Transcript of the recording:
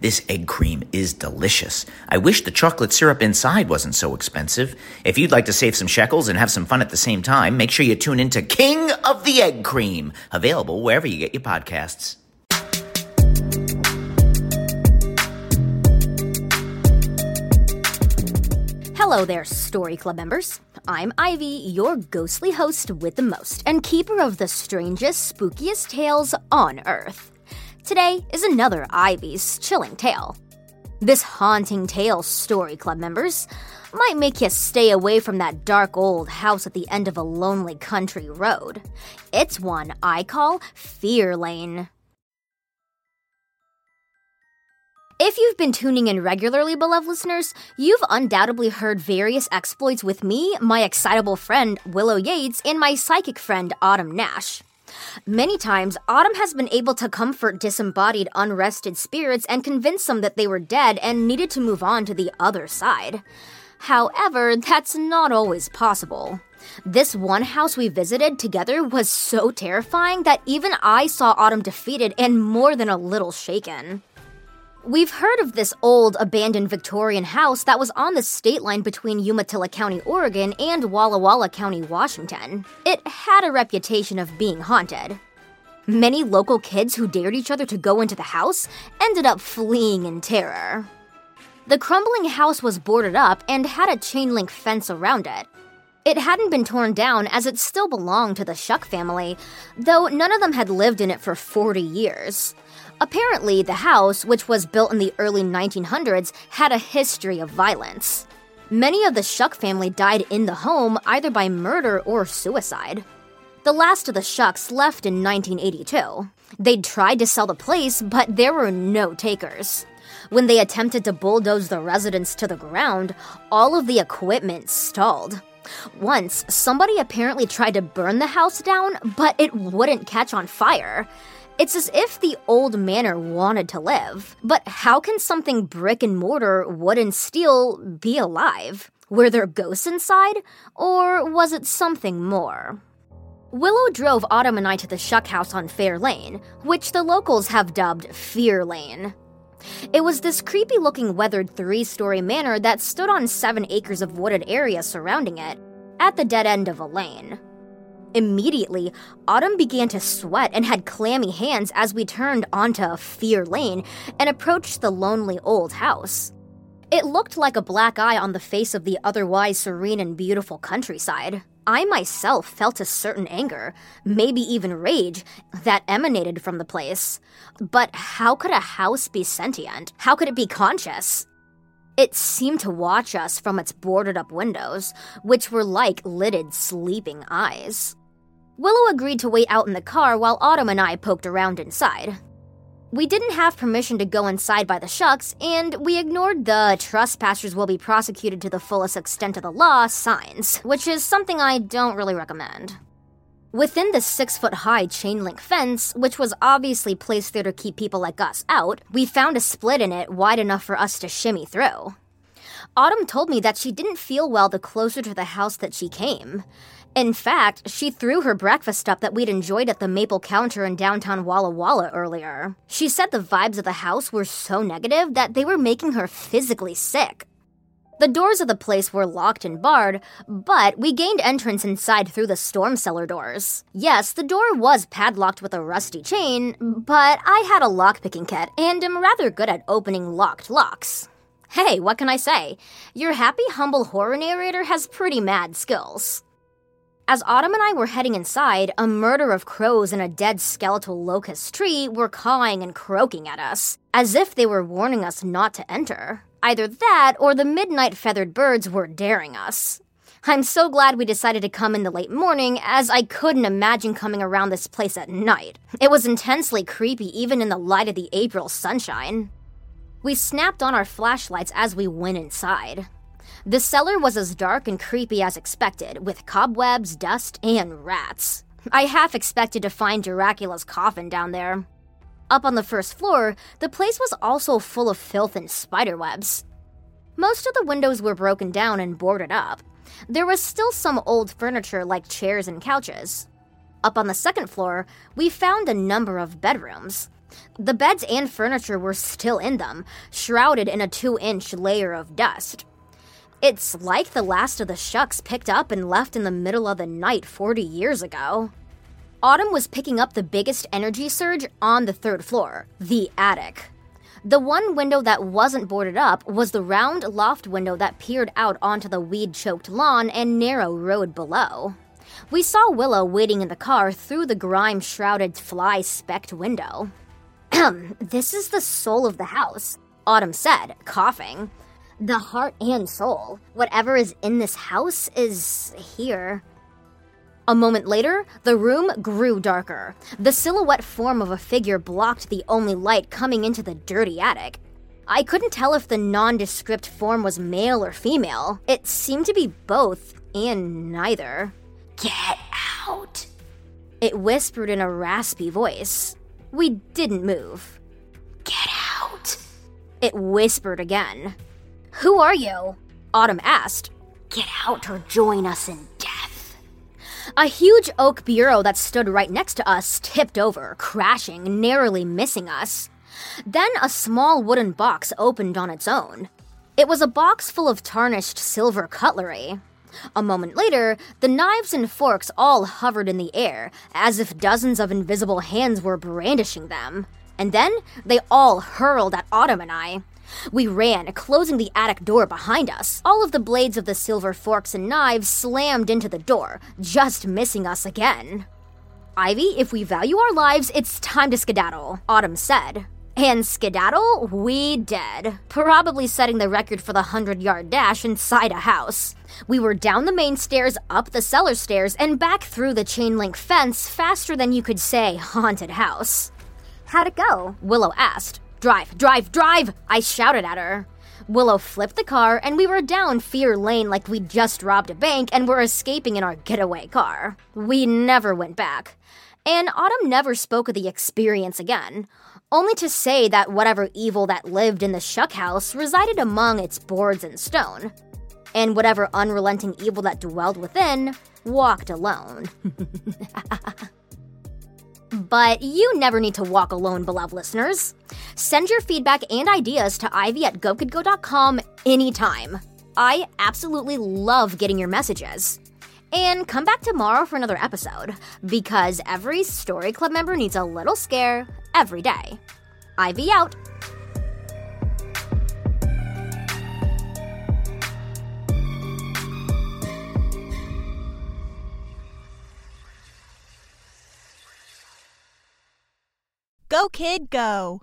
This egg cream is delicious. I wish the chocolate syrup inside wasn't so expensive. If you'd like to save some shekels and have some fun at the same time, make sure you tune into King of the Egg Cream, available wherever you get your podcasts. Hello there, Story Club members. I'm Ivy, your ghostly host with the most, and keeper of the strangest, spookiest tales on Earth. Today is another Ivy's chilling tale. This haunting tale, Story Club members, might make you stay away from that dark old house at the end of a lonely country road. It's one I call Fear Lane. If you've been tuning in regularly, beloved listeners, you've undoubtedly heard various exploits with me, my excitable friend Willow Yates, and my psychic friend Autumn Nash. Many times, Autumn has been able to comfort disembodied, unrested spirits and convince them that they were dead and needed to move on to the other side. However, that's not always possible. This one house we visited together was so terrifying that even I saw Autumn defeated and more than a little shaken. We've heard of this old, abandoned Victorian house that was on the state line between Umatilla County, Oregon, and Walla Walla County, Washington. It had a reputation of being haunted. Many local kids who dared each other to go into the house ended up fleeing in terror. The crumbling house was boarded up and had a chain link fence around it. It hadn't been torn down as it still belonged to the Shuck family, though none of them had lived in it for 40 years. Apparently, the house, which was built in the early 1900s, had a history of violence. Many of the Shuck family died in the home either by murder or suicide. The last of the Shucks left in 1982. They'd tried to sell the place, but there were no takers. When they attempted to bulldoze the residence to the ground, all of the equipment stalled. Once, somebody apparently tried to burn the house down, but it wouldn't catch on fire. It's as if the old manor wanted to live. But how can something brick and mortar, wood and steel be alive? Were there ghosts inside? Or was it something more? Willow drove Autumn and I to the Shuck House on Fair Lane, which the locals have dubbed Fear Lane. It was this creepy looking weathered three story manor that stood on seven acres of wooded area surrounding it, at the dead end of a lane. Immediately, Autumn began to sweat and had clammy hands as we turned onto Fear Lane and approached the lonely old house. It looked like a black eye on the face of the otherwise serene and beautiful countryside. I myself felt a certain anger, maybe even rage, that emanated from the place. But how could a house be sentient? How could it be conscious? It seemed to watch us from its boarded up windows, which were like lidded, sleeping eyes. Willow agreed to wait out in the car while Autumn and I poked around inside. We didn't have permission to go inside by the shucks, and we ignored the trespassers will be prosecuted to the fullest extent of the law signs, which is something I don't really recommend. Within the six foot high chain link fence, which was obviously placed there to keep people like us out, we found a split in it wide enough for us to shimmy through. Autumn told me that she didn't feel well the closer to the house that she came. In fact, she threw her breakfast up that we'd enjoyed at the Maple Counter in downtown Walla Walla earlier. She said the vibes of the house were so negative that they were making her physically sick. The doors of the place were locked and barred, but we gained entrance inside through the storm cellar doors. Yes, the door was padlocked with a rusty chain, but I had a lockpicking kit and am rather good at opening locked locks. Hey, what can I say? Your happy, humble horror narrator has pretty mad skills. As Autumn and I were heading inside, a murder of crows in a dead skeletal locust tree were cawing and croaking at us, as if they were warning us not to enter. Either that, or the midnight feathered birds were daring us. I'm so glad we decided to come in the late morning, as I couldn't imagine coming around this place at night. It was intensely creepy even in the light of the April sunshine. We snapped on our flashlights as we went inside. The cellar was as dark and creepy as expected, with cobwebs, dust, and rats. I half expected to find Dracula's coffin down there. Up on the first floor, the place was also full of filth and spiderwebs. Most of the windows were broken down and boarded up, there was still some old furniture like chairs and couches. Up on the second floor, we found a number of bedrooms. The beds and furniture were still in them, shrouded in a two inch layer of dust. It's like the last of the shucks picked up and left in the middle of the night 40 years ago. Autumn was picking up the biggest energy surge on the third floor, the attic. The one window that wasn't boarded up was the round loft window that peered out onto the weed choked lawn and narrow road below. We saw Willow waiting in the car through the grime shrouded fly specked window. this is the soul of the house, Autumn said, coughing. The heart and soul. Whatever is in this house is here. A moment later, the room grew darker. The silhouette form of a figure blocked the only light coming into the dirty attic. I couldn't tell if the nondescript form was male or female. It seemed to be both, and neither. Get out! It whispered in a raspy voice. We didn't move. Get out! It whispered again. Who are you? Autumn asked. Get out or join us in death. A huge oak bureau that stood right next to us tipped over, crashing, narrowly missing us. Then a small wooden box opened on its own. It was a box full of tarnished silver cutlery. A moment later, the knives and forks all hovered in the air, as if dozens of invisible hands were brandishing them. And then they all hurled at Autumn and I. We ran, closing the attic door behind us. All of the blades of the silver forks and knives slammed into the door, just missing us again. Ivy, if we value our lives, it's time to skedaddle, Autumn said. And skedaddle, we did. Probably setting the record for the 100 yard dash inside a house. We were down the main stairs, up the cellar stairs, and back through the chain link fence faster than you could say haunted house. How'd it go? Willow asked. Drive, drive, drive! I shouted at her. Willow flipped the car, and we were down Fear Lane like we'd just robbed a bank and were escaping in our getaway car. We never went back. And Autumn never spoke of the experience again, only to say that whatever evil that lived in the Shuck House resided among its boards and stone, and whatever unrelenting evil that dwelled within walked alone. But you never need to walk alone, beloved listeners. Send your feedback and ideas to ivy at gokidgo.com anytime. I absolutely love getting your messages. And come back tomorrow for another episode, because every Story Club member needs a little scare every day. Ivy out. Go, kid, go.